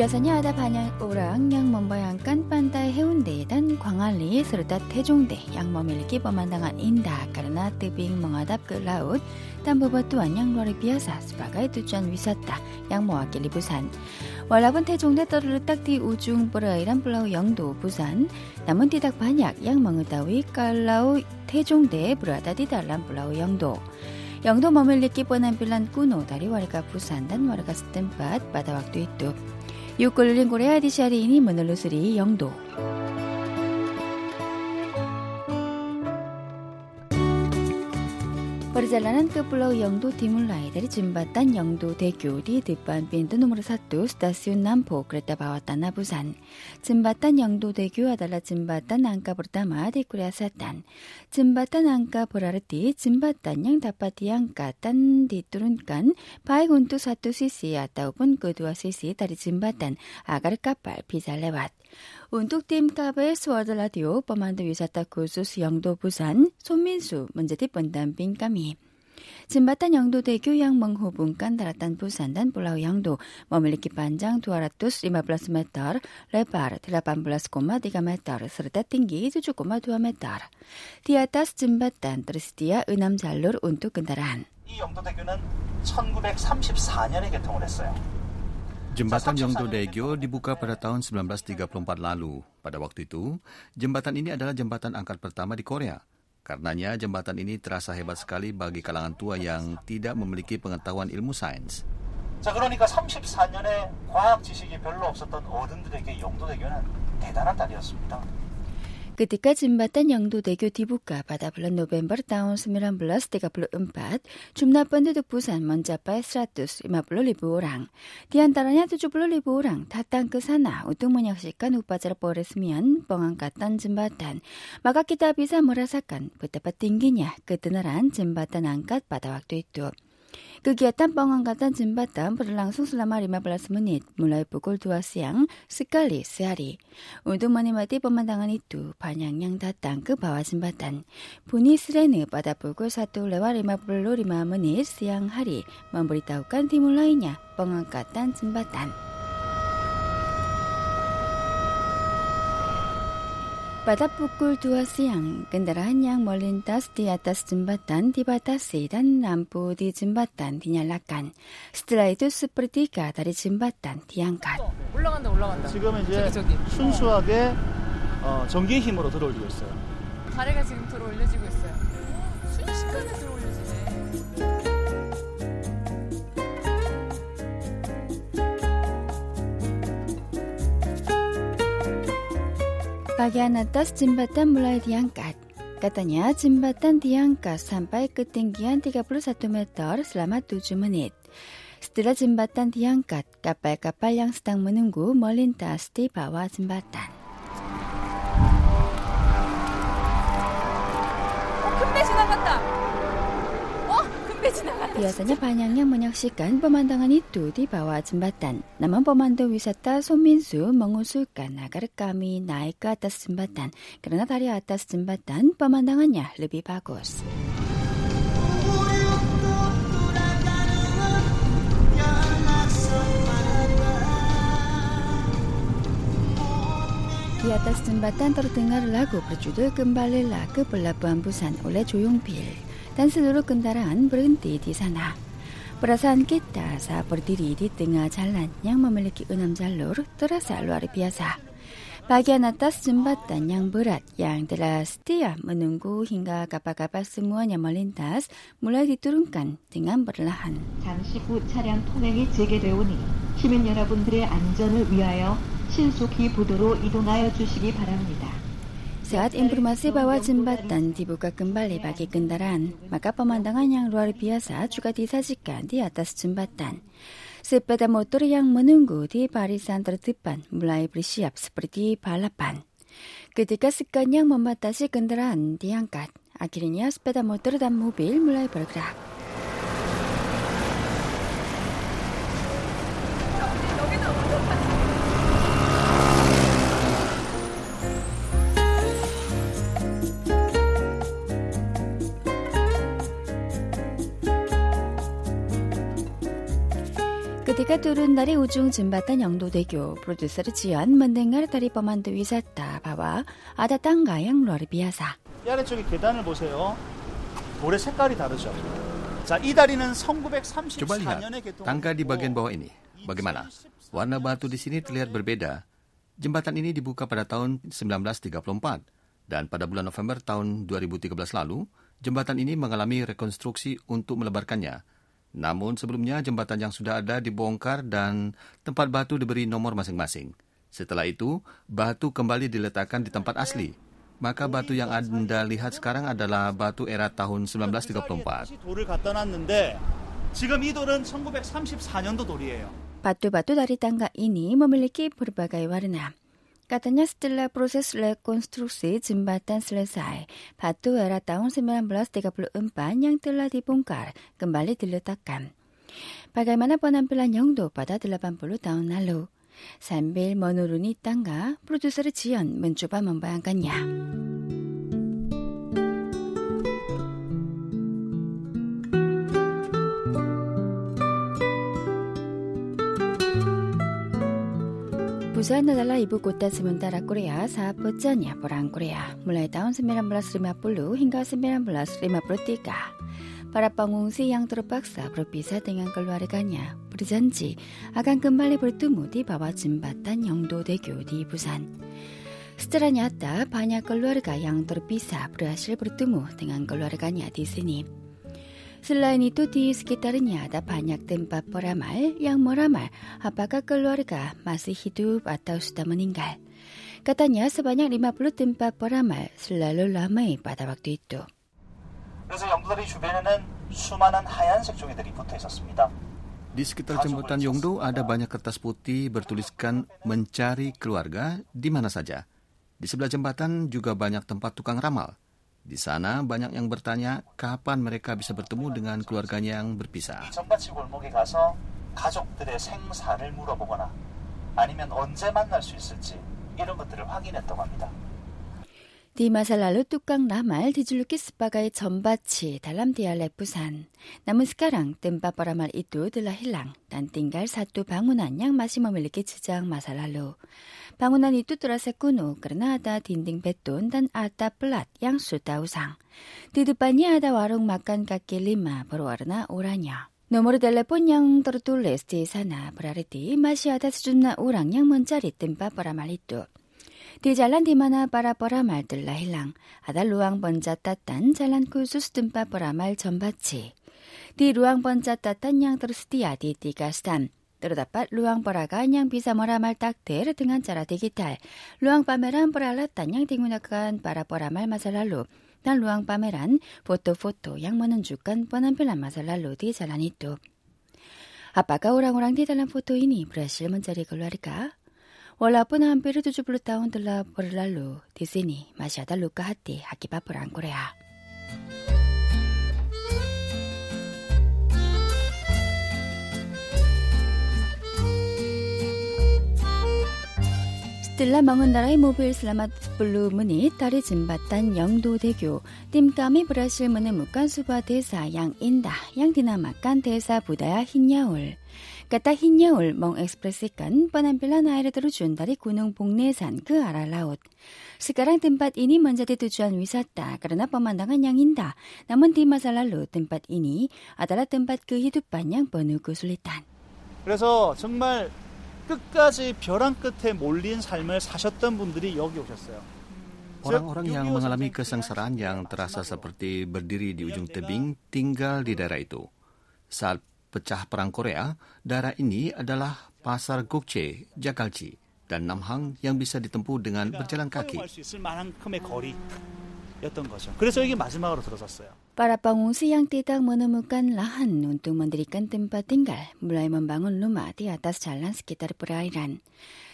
Biasanya ada banyak orang yang membayangkan pantai Heundae dan Gwangalli serta Taejongdae yang memiliki pemandangan indah karena tebing menghadap ke laut dan bebatuan yang luar biasa sebagai tujuan wisata yang mewakili Busan. 월화분 태종대 떠르르 딱디 우중 브라이란 블라우 영도 부산 남은 디닥 반약 양망의 따위 깔라우 태종대 브라다디 달란 블라우 영도. 영도 머물리기 뻔한 빌란 꾸노 다리 월가 부산 단 월가 스탠밭 바다왁도 있도. 육골린 고레아디샤리니 머늘루스리 영도. Perjalanan ke Pulau Yongdo dimulai dari jembatan Yongdo Daegu di depan pintu nomor 1 stasiun Nampo kereta bawah tanah Busan. Jembatan Yongdo Daegu adalah jembatan angka pertama di Korea Selatan. Jembatan angka berarti jembatan yang dapat diangkat dan diturunkan baik untuk satu sisi ataupun kedua sisi dari jembatan agar kapal bisa lewat. 운뚝팀 카브의 스워드 라디오 뻔만드 위사타 고수스 영도 부산 손민수 문제팁 번단 빈까미 진바탄 영도대교 양멍호 분간 달았단 부산단 볼라우 양도 머밀리키 반장 두아라투스 이마 플러스 메터 레파르 드라반 플러스 꼬마 디가 메터 스르타 띵기 주주 꼬마 두아 메터 디아타스 진바탄 트리스티아 은암 잘룰 운뚝 근다란 이 영도대교는 1934년에 개통을 했어요. Jembatan Yongdo Daegyo dibuka pada tahun 1934 lalu. Pada waktu itu, jembatan ini adalah jembatan angkat pertama di Korea. Karenanya, jembatan ini terasa hebat sekali bagi kalangan tua yang tidak memiliki pengetahuan ilmu sains. 자, 그러니까 34년에 과학 지식이 별로 없었던 어른들에게 영도대교는 대단한 딸이었습니다. Ketika jembatan Yeongdo-daegu dibuka pada bulan November tahun 1934, jumlah penduduk Busan mencapai 150 ribu orang. Di antaranya 70 ribu orang datang ke sana untuk menyaksikan upacara peresmian pengangkatan jembatan. Maka kita bisa merasakan betapa tingginya ketenaran jembatan angkat pada waktu itu. Kegiatan pengangkatan jembatan berlangsung selama 15 menit, mulai pukul 2 siang sekali sehari. Untuk menikmati pemandangan itu, banyak yang datang ke bawah jembatan. Bunyi sirene pada pukul 1 lewat 55 menit siang hari memberitahukan dimulainya pengangkatan jembatan. Pada pukul 2 siang, kendaraan yang melintas di atas jembatan dibatasi dan lampu di jembatan dinyalakan. Setelah itu sepertiga dari jembatan diangkat. 올라간다 올라간다. 지금은 이제 저기 저기. 순수하게 어, 전기의 힘으로 들어올리고 있어요. 다리가 지금 들어 올려지고 있어요. 순식간에 들어 올려지네. Bagian atas jembatan mulai diangkat. Katanya jembatan diangkat sampai ketinggian 31 meter selama 7 menit. Setelah jembatan diangkat, kapal-kapal yang sedang menunggu melintas di bawah jembatan. 어, Biasanya yang menyaksikan pemandangan itu di bawah jembatan. Namun pemandu wisata Sominsu mengusulkan agar kami naik ke atas jembatan karena dari atas jembatan pemandangannya lebih bagus. Di atas jembatan terdengar lagu berjudul Kembalilah ke Pelabuhan Busan oleh Kendaraan berhenti di sana. Perasaan kita saat berdiri di tengah jalan yang memiliki enam jalur terasa luar biasa. Bagian atas jembatan yang berat yang telah setia menunggu hingga kapal-kapal semuanya melintas mulai diturunkan dengan perlahan. 잠시 후 차량 통행이 재개되오니 시민 여러분들의 안전을 위하여 신속히 부도로 이동하여 주시기 바랍니다. Saat informasi bahwa jembatan dibuka kembali bagi kendaraan, maka pemandangan yang luar biasa juga disajikan di atas jembatan. Sepeda motor yang menunggu di barisan terdepan mulai bersiap seperti balapan. Ketika sekan yang membatasi kendaraan diangkat, akhirnya sepeda motor dan mobil mulai bergerak. Mereka turun dari ujung jembatan Yongdo-daegu. Produser Jian mendengar dari pemandu wisata bahwa ada tangga yang luar biasa. 이 아래쪽에 계단을 보세요. 돌의 색깔이 다르죠. 자, 이 다리는 Coba lihat 1934년에 개통한 tangga di bagian bawah ini. Bagaimana? Warna batu di sini terlihat berbeda. Jembatan ini dibuka pada tahun 1934 dan pada bulan November tahun 2013 lalu, jembatan ini mengalami rekonstruksi untuk melebarkannya. Namun sebelumnya jembatan yang sudah ada dibongkar dan tempat batu diberi nomor masing-masing. Setelah itu, batu kembali diletakkan di tempat asli. Maka batu yang Anda lihat sekarang adalah batu era tahun 1934. Batu-batu dari tangga ini memiliki berbagai warna. Katanya setelah proses rekonstruksi jembatan selesai, batu era tahun 1934 yang telah dibongkar kembali diletakkan. Bagaimana penampilan Yongdo pada 80 tahun lalu? Sambil menuruni tangga, produser Jion mencoba membayangkannya. Busan adalah ibu kota sementara Korea saat pecahnya Perang Korea mulai tahun 1950 hingga 1953. Para pengungsi yang terpaksa berpisah dengan keluarganya berjanji akan kembali bertemu di bawah jembatan Yongdo-daegu di Busan. Secara nyata, banyak keluarga yang terpisah berhasil bertemu dengan keluarganya di sini. Selain itu di sekitarnya ada banyak tempat peramal yang meramal apakah keluarga masih hidup atau sudah meninggal. Katanya sebanyak 50 tempat peramal selalu ramai pada waktu itu. Di sekitar jembatan Yongdo ada banyak kertas putih bertuliskan mencari keluarga di mana saja. Di sebelah jembatan juga banyak tempat tukang ramal. Di sana banyak yang bertanya kapan mereka bisa bertemu dengan keluarganya yang berpisah. 이 전밭이 골목에 가서 가족들의 생사를 물어보거나 아니면 언제 만날 수 있을지 이런 것들을 확인했다고 합니다. Di masa lalu tukang ramal dijuluki sebagai Jombachi dalam dialek Busan. Namun sekarang tempat peramal itu telah hilang dan tinggal satu bangunan yang masih memiliki jejak masa lalu. Bangunan itu terasa kuno karena ada dinding beton dan atap pelat yang sudah usang. Di depannya ada warung makan kaki lima berwarna oranye. Nomor telepon yang tertulis di sana berarti masih ada sejumlah orang yang mencari tempat peramal itu. Di jalan di mana para peramal telah hilang, ada ruang pencatatan jalan khusus tempat peramal Jombachi. Di ruang pencatatan yang tersedia di tiga stand, terdapat ruang peragaan yang bisa meramal takdir dengan cara digital, ruang pameran peralatan yang digunakan para peramal masa lalu, dan ruang pameran foto-foto yang menunjukkan penampilan masa lalu di jalan itu. Apakah orang-orang di dalam foto ini berhasil mencari keluarga? 월라뿐 한비르 두주블루 따온 들라 보를랄루 디스니 마시아다 루카 하티 하키바풀 안고레야 스텔라 망은 나라의 모빌 슬라맛 블루 문이 다리 진바탄 영도 대교 띵까미 브라실 문의 무간 수바 대사 양인다 양디나 막간 대사 부다야 흰야울 Kata Hinyaul mengekspresikan penampilan air terjun dari Gunung Buknesan ke arah laut. Sekarang tempat ini menjadi tujuan wisata karena pemandangan yang indah. Namun di masa lalu tempat ini adalah tempat kehidupan yang penuh kesulitan. 그래서 정말 끝까지 벼랑 끝에 몰린 삶을 사셨던 분들이 여기 오셨어요. Orang-orang yang mengalami kesengsaraan yang terasa seperti berdiri di ujung tebing tinggal di daerah itu. Saat pecah perang Korea, daerah ini adalah pasar Gokce, Jagalji, dan Namhang yang bisa ditempuh dengan berjalan kaki. Para pengungsi yang tidak menemukan lahan untuk mendirikan tempat tinggal mulai membangun rumah di atas jalan sekitar perairan.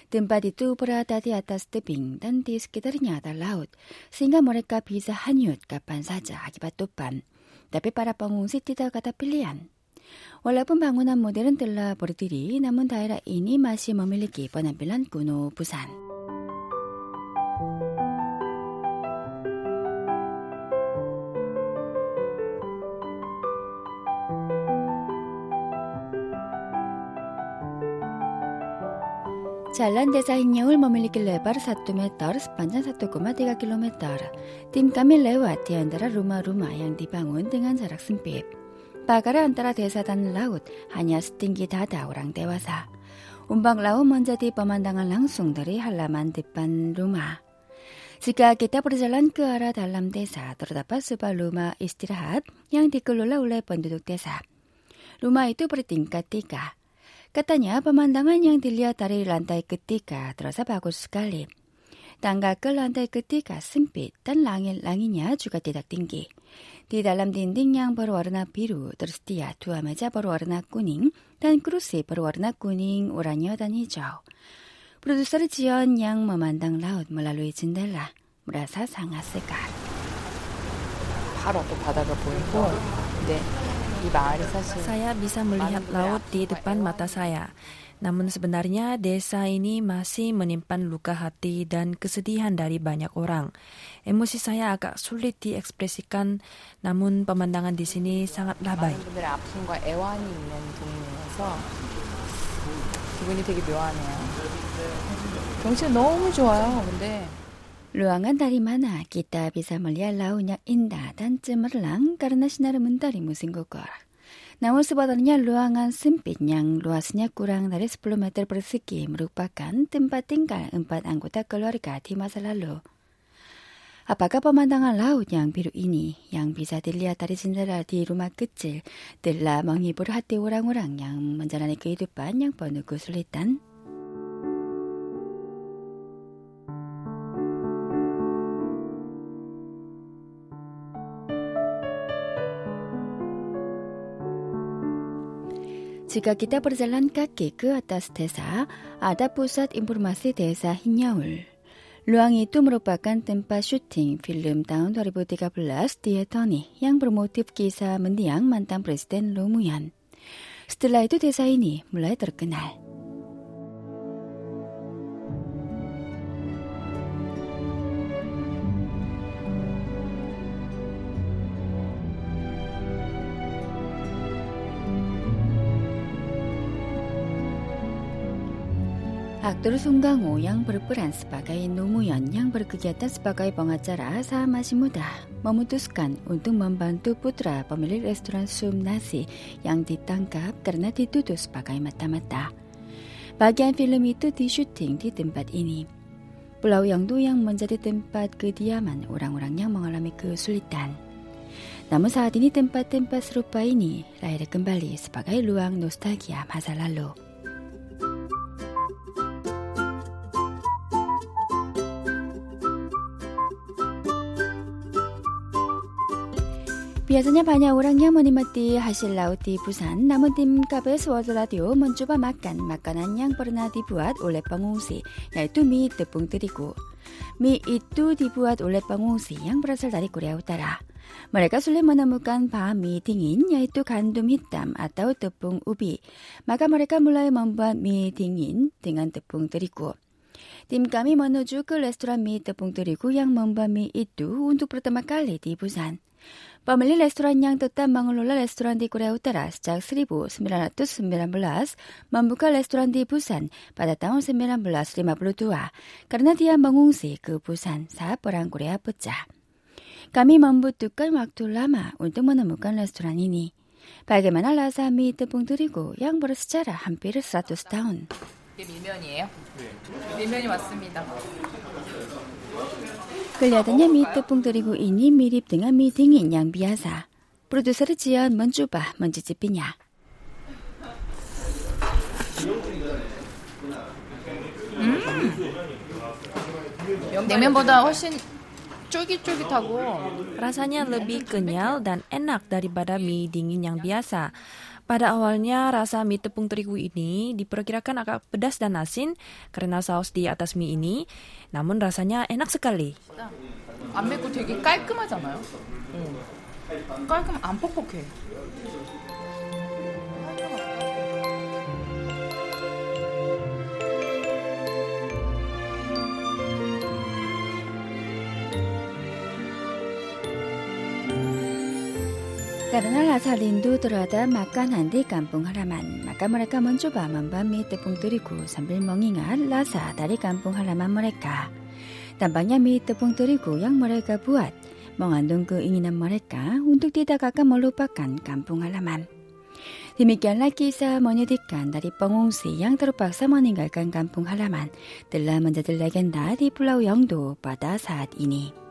Tempat itu berada di atas tebing dan di sekitarnya ada laut, sehingga mereka bisa hanyut kapan saja akibat topan. Tapi para pengungsi tidak ada pilihan. Walaupun bangunan modern telah berdiri, namun daerah ini masih memiliki penampilan kuno Busan. Jalan Desa Hinyaul memiliki lebar 1 meter sepanjang 1,3 km. Tim kami lewat di antara rumah-rumah yang dibangun dengan jarak sempit. Pagar antara desa dan laut hanya setinggi dada orang dewasa. Umbak laut menjadi pemandangan langsung dari halaman depan rumah. Jika kita berjalan ke arah dalam desa, terdapat sebuah rumah istirahat yang dikelola oleh penduduk desa. Rumah itu bertingkat tiga. Katanya pemandangan yang dilihat dari lantai ketiga terasa bagus sekali Tangga ke lantai ketiga sempit dan langit-langitnya juga tidak tinggi. Di dalam dinding yang berwarna biru tersedia dua meja berwarna kuning dan kursi berwarna kuning, oranye, dan hijau. Produser Jion yang memandang laut melalui jendela merasa sangat segar. 바로 앞에 바다가 보이고 네. Saya bisa melihat laut di depan mata saya. Namun sebenarnya desa ini masih menyimpan luka hati dan kesedihan dari banyak orang. Emosi saya agak sulit diekspresikan, namun pemandangan di sini sangat labai. 기분이 되게 묘하네요. 경치가 너무 좋아요. 근데 Ruangan dari mana kita bisa melihat lautnya indah dan cemerlang karena sinar mentari musim gugur. Namun sebenarnya ruangan sempit yang luasnya kurang dari 10 meter persegi merupakan tempat tinggal empat anggota keluarga di masa lalu. Apakah pemandangan laut yang biru ini yang bisa dilihat dari jendela di rumah kecil telah menghibur hati orang-orang yang menjalani kehidupan yang penuh kesulitan? Jika kita berjalan kaki ke atas desa, ada pusat informasi desa Hinyaul. Ruang itu merupakan tempat syuting film tahun 2013 di Tony yang bermotif kisah mendiang mantan Presiden Romuyan. Setelah itu desa ini mulai terkenal. Aktor Sung Kang-ho yang berperan sebagai Nomuyan yang berkegiatan sebagai pengacara saat masih muda memutuskan untuk membantu putra pemilik restoran Sum Nasi yang ditangkap karena dituduh sebagai mata-mata. Bagian film itu disyuting di tempat ini. Pulau Yangdo yang menjadi tempat kediaman orang-orang yang mengalami kesulitan. Namun saat ini tempat-tempat serupa ini lahir kembali sebagai ruang nostalgia masa lalu. Biasanya banyak orang yang menikmati hasil laut di Busan, namun tim KBS World Radio mencoba makan makanan yang pernah dibuat oleh pengungsi, yaitu mie tepung terigu. Mie itu dibuat oleh pengungsi yang berasal dari Korea Utara. Mereka sulit menemukan bahan mie dingin, yaitu gandum hitam atau tepung ubi. Maka mereka mulai membuat mie dingin dengan tepung terigu. Tim kami menuju ke restoran mie tepung terigu yang membuat mie itu untuk pertama kali di Busan. Pemilik restoran yang tetap mengelola restoran di Korea Utara sejak 1919 membuka restoran di Busan pada tahun 1952 karena dia mengungsi ke Busan saat Perang Korea pecah. Kami membutuhkan waktu lama untuk menemukan restoran ini. Bagaimana rasa mie tepung terigu yang bersejarah hampir 100 tahun? 이게 밀면이에요? 밀면이 맞습니다. Kelihatannya mie tepung terigu ini mirip dengan mie dingin yang biasa. Produser Jian mencoba mencicipinya. 음. 냉면보다 훨씬 쫄깃쫄깃하고 rasanya lebih kenyal dan enak daripada mie dingin yang biasa. Pada awalnya rasa mie tepung terigu ini diperkirakan agak pedas dan asin karena saus di atas mie ini, namun rasanya enak sekali. 안 맵고 되게 깔끔하잖아요. 깔끔 안 퍽퍽해. Karena rasa rindu terhadap makanan di kampung halaman, maka mereka mencoba membami tepung terigu sambil mengingat rasa dari kampung halaman mereka. Tampaknya mie tepung terigu yang mereka buat mengandung keinginan mereka untuk tidak akan melupakan kampung halaman. Demikianlah kisah menyedihkan dari pengungsi yang terpaksa meninggalkan kampung halaman telah menjadi legenda di Pulau Yongdo pada saat ini.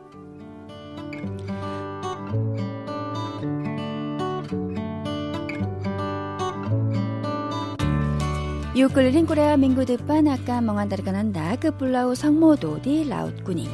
유클린 코레아 민구드판 아까 멍한다르가난다. 그 블라우 성모도디 라웃구니